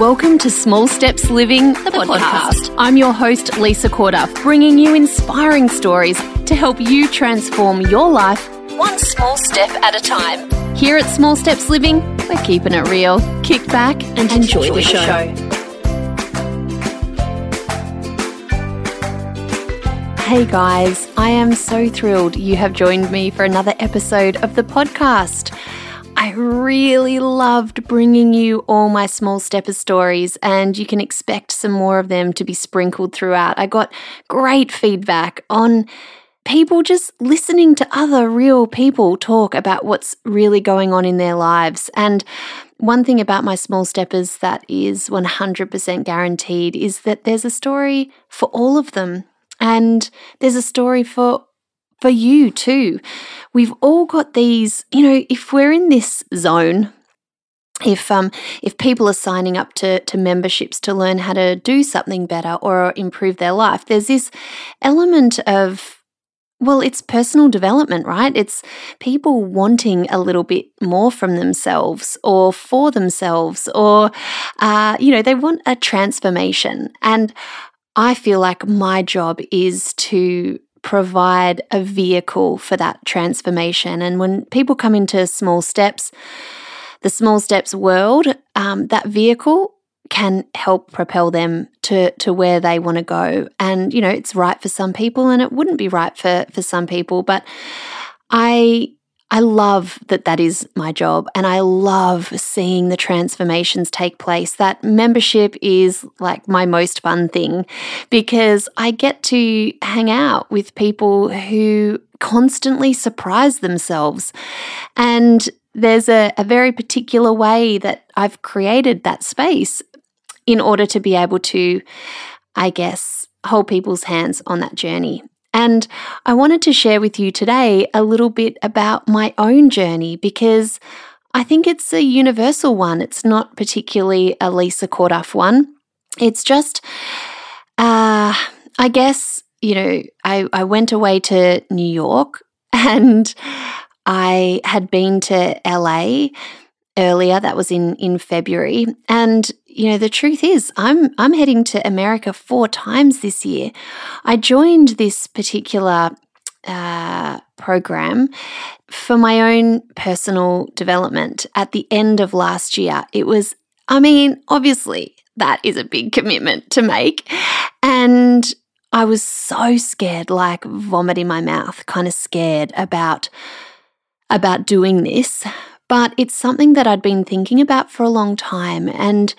Welcome to Small Steps Living, the, podcast. I'm your host, Lisa Corduff, bringing you inspiring stories to help you transform your life one small step at a time. Here at Small Steps Living, we're keeping it real. Kick back and, enjoy, enjoy, the show. show. Hey guys, I am so thrilled you have joined me for another episode of the podcast. I really loved bringing you all my small stepper stories, and you can expect some more of them to be sprinkled throughout. I got great feedback on people just listening to other real people talk about what's really going on in their lives. And one thing about my small steppers that is 100% guaranteed is that there's a story for all of them. And there's a story for for you too. We've all got these, you know, if we're in this zone, if um if people are signing up to to memberships to learn how to do something better or improve their life, there's this element of well, it's personal development, right? It's people wanting a little bit more from themselves or for themselves, or, uh, you know, they want a transformation. And I feel like my job is to provide a vehicle for that transformation. And when people come into small steps, the small steps world, um, that vehicle can help propel them to to where they want to go. And you know, it's right for some people, and it wouldn't be right for for some people. But I I love that that is my job and I love seeing the transformations take place. That membership is like my most fun thing because I get to hang out with people who constantly surprise themselves. And there's a, a very particular way that I've created that space in order to be able to, I guess, hold people's hands on that journey. And I wanted to share with you today a little bit about my own journey because I think it's a universal one. It's not particularly a Lisa Corduff one. It's just, uh, I guess, you know, I, I went away to New York and I had been to LA earlier. That was in in February, and you know the truth is, I'm I'm heading to America four times this year. I joined this particular uh, program for my own personal development at the end of last year. It was, I mean, obviously that is a big commitment to make, and I was so scared, like vomit in my mouth, kind of scared about about doing this but it's something that I'd been thinking about for a long time. And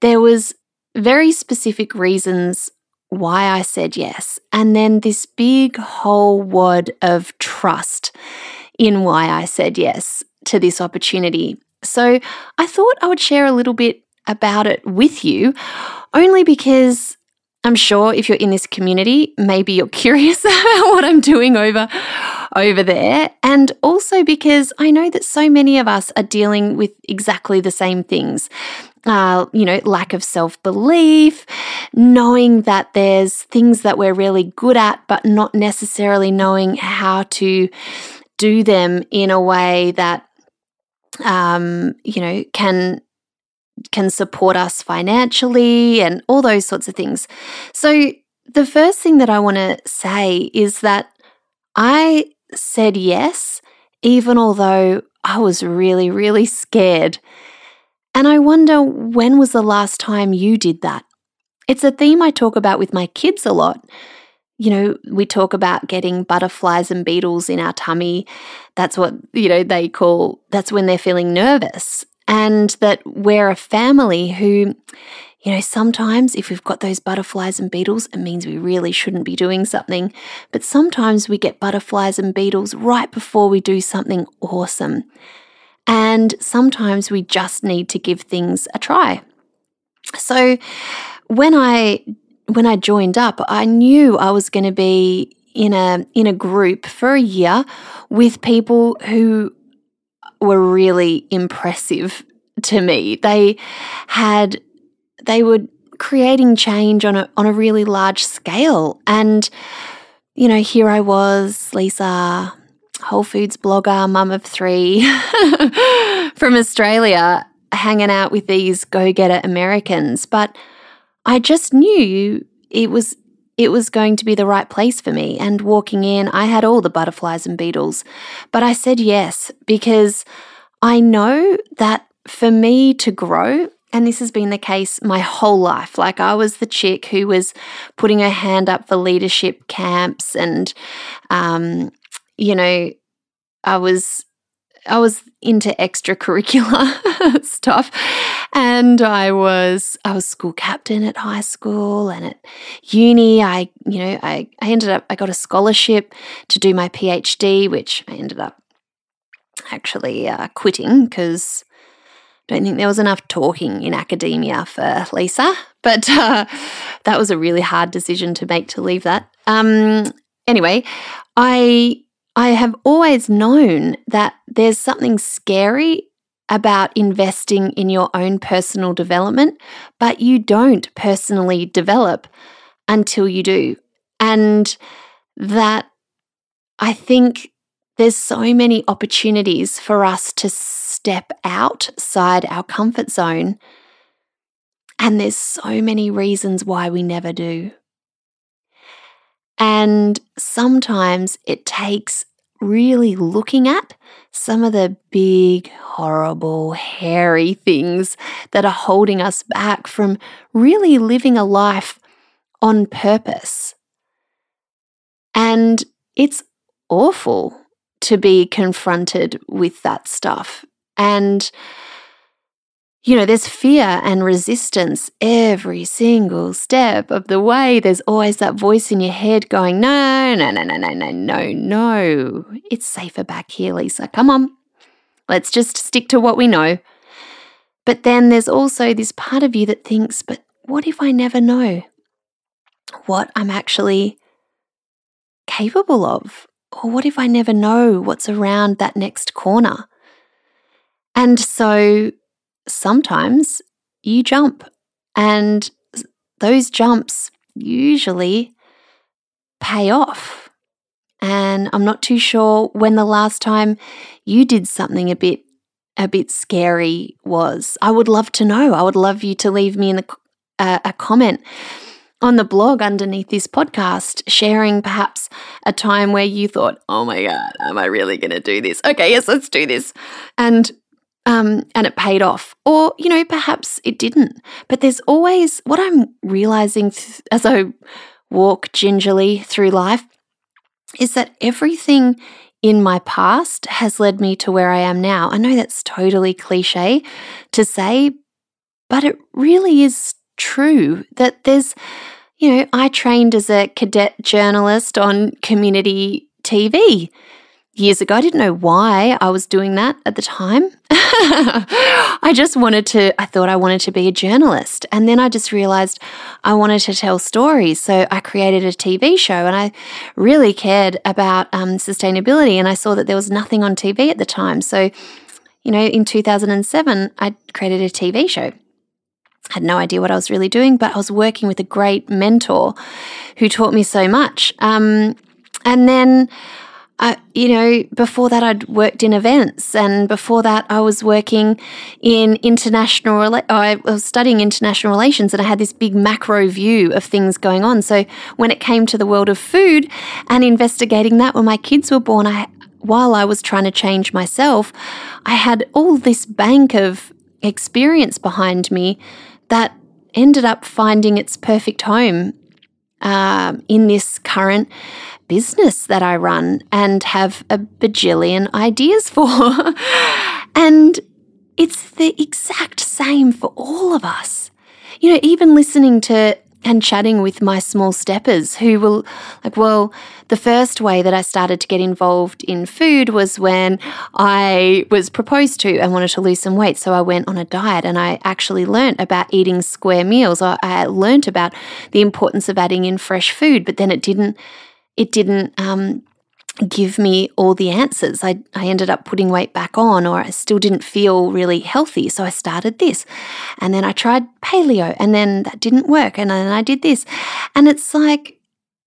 there was very specific reasons why I said yes. And then this big whole wad of trust in why I said yes to this opportunity. So I thought I would share a little bit about it with you, only because I'm sure if you're in this community, maybe you're curious about what I'm doing over over there. And also because I know that so many of us are dealing with exactly the same things. Uh, you know, lack of self belief, knowing that there's things that we're really good at, but not necessarily knowing how to do them in a way that, um, you know, can can support us financially and all those sorts of things. So, the first thing that I want to say is that I said yes, even although I was really, really scared. And I wonder when was the last time you did that? It's a theme I talk about with my kids a lot. You know, we talk about getting butterflies and beetles in our tummy. That's what, you know, they call that's when they're feeling nervous. And that we're a family who you know, sometimes if we've got those butterflies and beetles, it means we really shouldn't be doing something. But sometimes we get butterflies and beetles right before we do something awesome. And sometimes we just need to give things a try. So when I when I joined up, I knew I was going to be in a in a group for a year with people who were really impressive to me. They had they were creating change on a on a really large scale. And you know, here I was, Lisa, Whole Foods blogger, mum of three from Australia, hanging out with these go getter Americans, but I just knew it was it was going to be the right place for me. And walking in, I had all the butterflies and beetles, but I said yes because I know that for me to grow, and this has been the case my whole life. Like, I was the chick who was putting her hand up for leadership camps, and, um, you know, I was I was into extracurricular stuff and I was I was school captain at high school and at uni I you know I, I ended up I got a scholarship to do my PhD which I ended up actually uh, quitting because I don't think there was enough talking in academia for Lisa. But uh, that was a really hard decision to make to leave that. Um, anyway I I have always known that there's something scary about investing in your own personal development, but you don't personally develop until you do. And that I think there's so many opportunities for us to step outside our comfort zone. And there's so many reasons why we never do. And sometimes it takes really looking at some of the big, horrible, hairy things that are holding us back from really living a life on purpose. And it's awful to be confronted with that stuff. And you know, there's fear and resistance every single step of the way. There's always that voice in your head going, no, no, no, no, no, no, no, no. It's safer back here, Lisa. Come on. Let's just stick to what we know. But then there's also this part of you that thinks, but what if I never know what I'm actually capable of? Or what if I never know what's around that next corner? And so sometimes you jump, and those jumps usually pay off. And I'm not too sure when the last time you did something a bit a bit scary was. I would love to know. I would love you to leave me in the, uh, a comment on the blog underneath this podcast, sharing perhaps a time where you thought, "Oh my god, am I really going to do this?" Okay, yes, let's do this. And um, and it paid off. Or, you know, perhaps it didn't. But there's always what I'm realizing th- as I walk gingerly through life is that everything in my past has led me to where I am now. I know that's totally cliche to say, but it really is true that there's, you know, I trained as a cadet journalist on community TV years ago. I didn't know why I was doing that at the time. I just wanted to, I thought I wanted to be a journalist. And then I just realized I wanted to tell stories. So I created a TV show and I really cared about um, sustainability. And I saw that there was nothing on TV at the time. So, you know, in 2007, I created a TV show. I had no idea what I was really doing, but I was working with a great mentor who taught me so much. Um, and then I, you know, before that, I'd worked in events, and before that, I was working in international. I was studying international relations, and I had this big macro view of things going on. So when it came to the world of food and investigating that, when my kids were born, I while I was trying to change myself, I had all this bank of experience behind me that ended up finding its perfect home um, in this current business that I run and have a bajillion ideas for. and it's the exact same for all of us. You know, even listening to and chatting with my small steppers who will like well the first way that I started to get involved in food was when I was proposed to and wanted to lose some weight. So I went on a diet and I actually learnt about eating square meals. I, I learnt about the importance of adding in fresh food but then it didn't it didn't um, give me all the answers. I, I ended up putting weight back on, or I still didn't feel really healthy. So I started this. And then I tried paleo, and then that didn't work. And then I did this. And it's like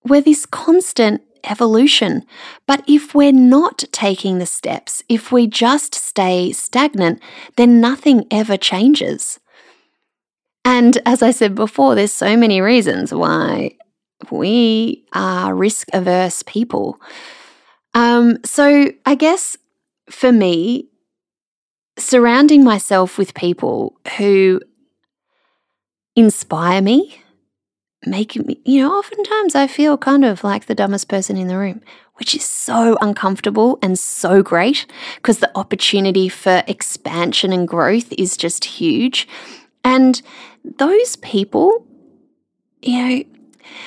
we're this constant evolution. But if we're not taking the steps, if we just stay stagnant, then nothing ever changes. And as I said before, there's so many reasons why we are risk averse people. Um, so I guess for me, surrounding myself with people who inspire me, make me, you know, oftentimes I feel kind of like the dumbest person in the room, which is so uncomfortable and so great because the opportunity for expansion and growth is just huge. And those people, you know,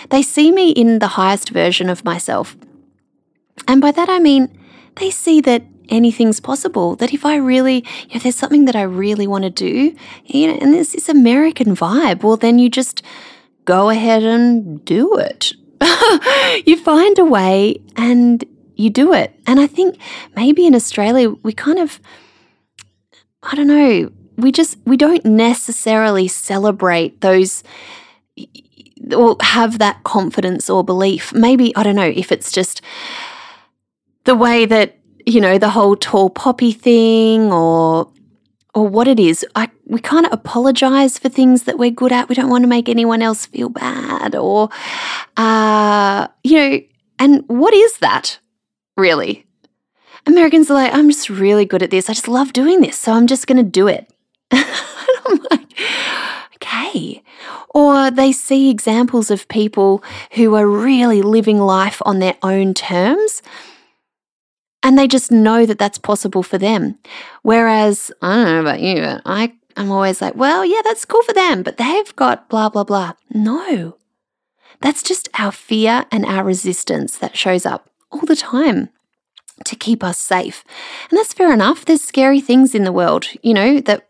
they see me in the highest version of myself. And by that I mean, they see that anything's possible. That if I really, you know, if there's something that I really want to do, you know, and there's this American vibe, well, then you just go ahead and do it. you find a way and you do it. And I think maybe in Australia, we kind of, I don't know, we just, we don't necessarily celebrate those or have that confidence or belief. Maybe, I don't know if it's just the way that you know, the whole tall poppy thing or or what it is. I we kind of apologize for things that we're good at. We don't want to make anyone else feel bad or uh, you know, and what is that really? Americans are like, I'm just really good at this. I just love doing this. So I'm just going to do it. I'm like, okay. Or they see examples of people who are really living life on their own terms and they just know that that's possible for them. Whereas, I don't know about you, but I, I'm always like, well, yeah, that's cool for them, but they've got blah, blah, blah. No, that's just our fear and our resistance that shows up all the time to keep us safe. And that's fair enough. There's scary things in the world, you know, that.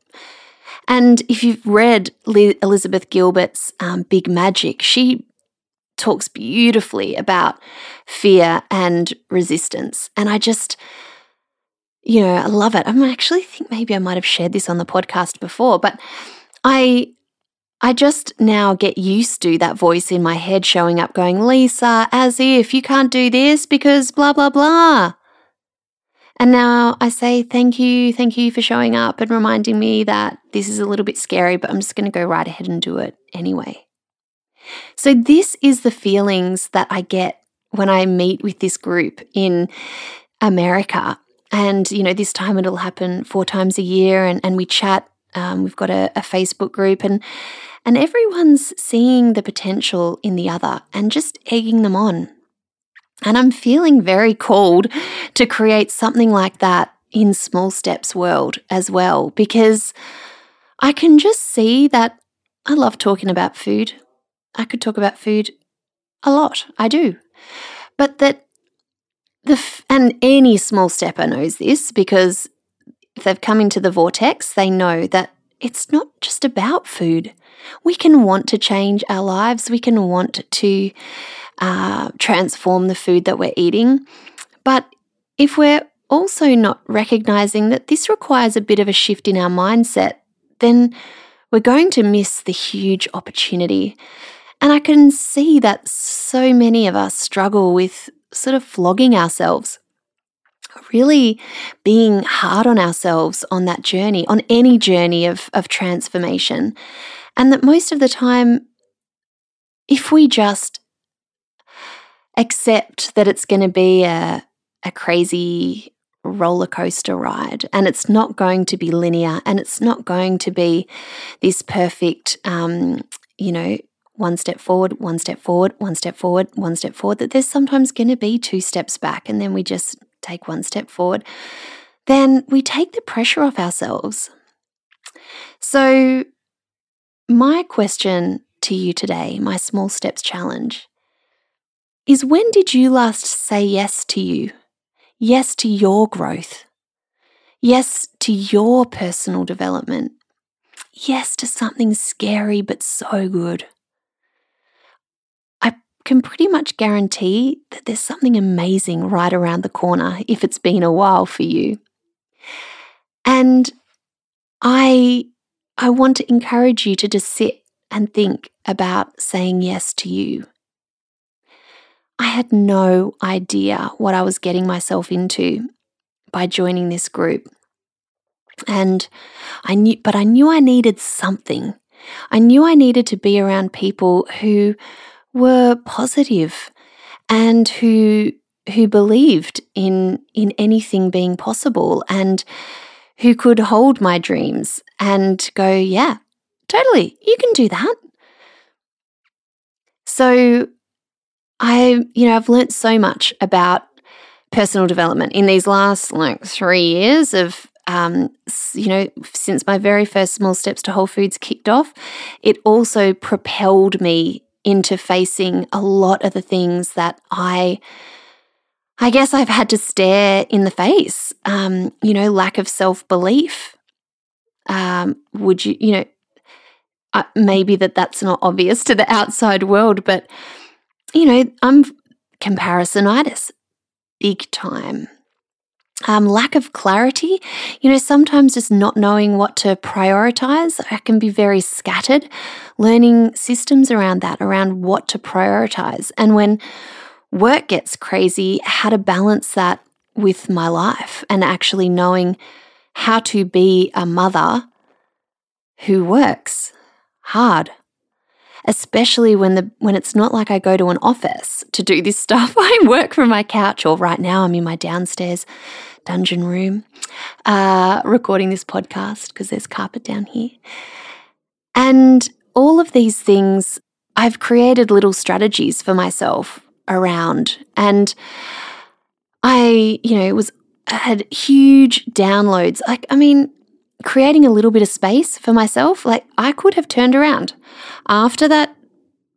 And if you've read Elizabeth Gilbert's um, Big Magic, she talks beautifully about fear and resistance. And I just, you know, I love it. I actually think maybe I might have shared this on the podcast before, but I I just now get used to that voice in my head showing up going, Lisa, as if you can't do this because blah, blah, blah. And now I say, thank you, thank you for showing up and reminding me that this is a little bit scary, but I'm just going to go right ahead and do it anyway. So, this is the feelings that I get when I meet with this group in America. And, you know, this time it'll happen four times a year and, and we chat. Um, we've got a, a Facebook group and and everyone's seeing the potential in the other and just egging them on. And I'm feeling very called to create something like that in Small Steps World as well, because I can just see that I love talking about food. I could talk about food a lot. I do. But that the f- and any small stepper knows this because if they've come into the vortex, they know that it's not just about food. We can want to change our lives. We can want to uh, transform the food that we're eating. But if we're also not recognizing that this requires a bit of a shift in our mindset, then we're going to miss the huge opportunity and I can see that so many of us struggle with sort of flogging ourselves, really being hard on ourselves on that journey, on any journey of, of transformation. And that most of the time, if we just accept that it's going to be a, a crazy roller coaster ride and it's not going to be linear and it's not going to be this perfect um, you know one step forward, one step forward, one step forward, one step forward, that there's sometimes going to be two steps back and then we just take one step forward, then we take the pressure off ourselves. So, my question to you today, my small steps challenge, is when did you last say yes to you? Yes to your growth? Yes to your personal development? Yes to something scary but so good? Can pretty much guarantee that there's something amazing right around the corner if it's been a while for you. And I I want to encourage you to just sit and think about saying yes to you. I had no idea what I was getting myself into by joining this group. And I knew, but I knew I needed something. I knew I needed to be around people who were positive and who who believed in in anything being possible and who could hold my dreams and go, yeah, totally, you can do that. So I, you know, I've learnt so much about personal development in these last like three years of um, you know, since my very first small steps to Whole Foods kicked off, it also propelled me into facing a lot of the things that I I guess I've had to stare in the face. Um, you know, lack of self belief. Um, would you, you know, uh, maybe that that's not obvious to the outside world, but you know, I'm comparisonitis, big time. Um, lack of clarity, you know, sometimes just not knowing what to prioritize. I can be very scattered. Learning systems around that, around what to prioritize. And when work gets crazy, how to balance that with my life and actually knowing how to be a mother who works hard especially when the when it's not like I go to an office to do this stuff. I work from my couch or right now I'm in my downstairs dungeon room uh, recording this podcast because there's carpet down here. And all of these things I've created little strategies for myself around. And I, you know, it was had huge downloads. Like, I mean, creating a little bit of space for myself, like I could have turned around after that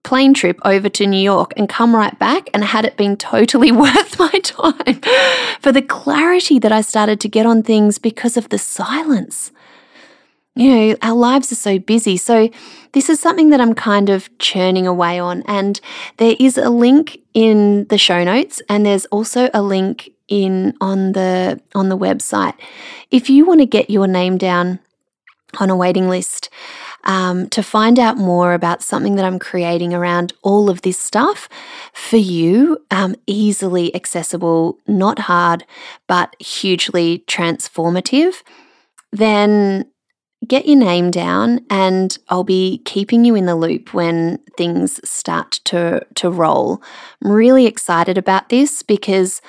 plane trip over to New York and come right back and had it been totally worth my time for the clarity that I started to get on things because of the silence you know, our lives are so busy. So, this is something that I'm kind of churning away on. And there is a link in the show notes, and there's also a link in on the on the website. If you want to get your name down on a waiting list um, to find out more about something that I'm creating around all of this stuff for you, um, easily accessible, not hard, but hugely transformative, then get your name down and I'll be keeping you in the loop when things start to to roll. I'm really excited about this because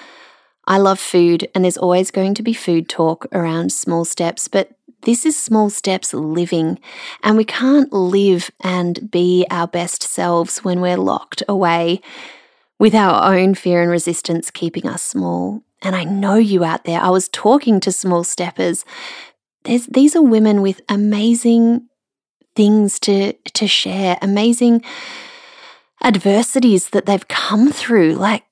I love food and there's always going to be food talk around small steps, but this is small steps living, and we can't live and be our best selves when we're locked away with our own fear and resistance keeping us small. And I know you out there. I was talking to small steppers there's, these are women with amazing things to, to share, amazing adversities that they've come through. Like,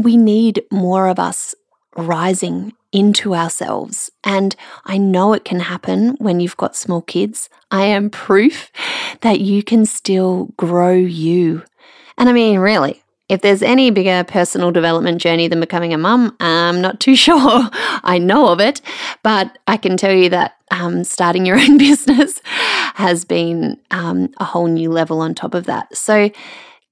we need more of us rising into ourselves. And I know it can happen when you've got small kids. I am proof that you can still grow you. And I mean, really, if there's any bigger personal development journey than becoming a mum, I'm not too sure. I know of it, but I can tell you that um, starting your own business has been um, a whole new level on top of that. So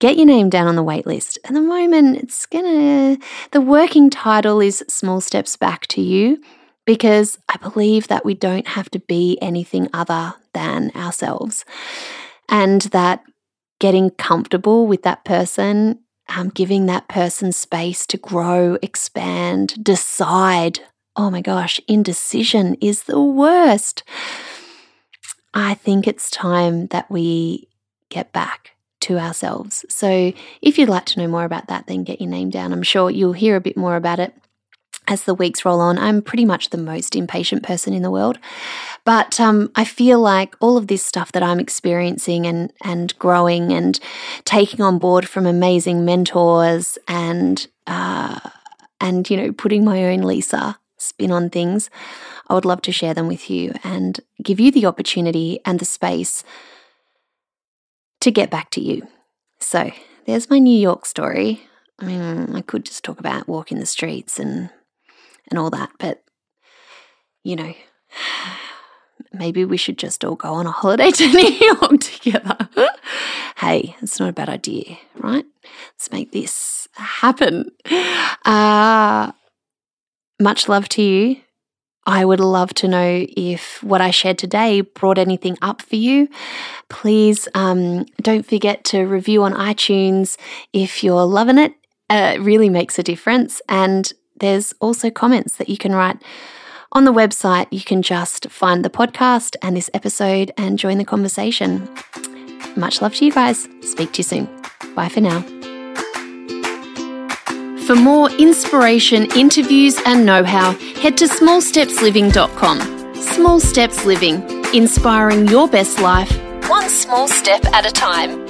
get your name down on the wait list. At the moment, it's gonna, the working title is Small Steps Back to You because I believe that we don't have to be anything other than ourselves. And that getting comfortable with that person um, giving that person space to grow, expand, decide. Oh my gosh, indecision is the worst. I think it's time that we get back to ourselves. So, if you'd like to know more about that, then get your name down. I'm sure you'll hear a bit more about it as the weeks roll on, I'm pretty much the most impatient person in the world. But um, I feel like all of this stuff that I'm experiencing and, and growing and taking on board from amazing mentors and, uh, and, you know, putting my own Lisa spin on things, I would love to share them with you and give you the opportunity and the space to get back to you. So there's my New York story. I mean, I could just talk about walking the streets and and all that. But, you know, maybe we should just all go on a holiday to New York together. hey, it's not a bad idea, right? Let's make this happen. Uh, much love to you. I would love to know if what I shared today brought anything up for you. Please um, don't forget to review on iTunes if you're loving it. Uh, it really makes a difference. And there's also comments that you can write on the website. You can just find the podcast and this episode and join the conversation. Much love to you guys. Speak to you soon. Bye for now. For more inspiration, interviews, and know how, head to smallstepsliving.com. Small Steps Living, inspiring your best life, one small step at a time.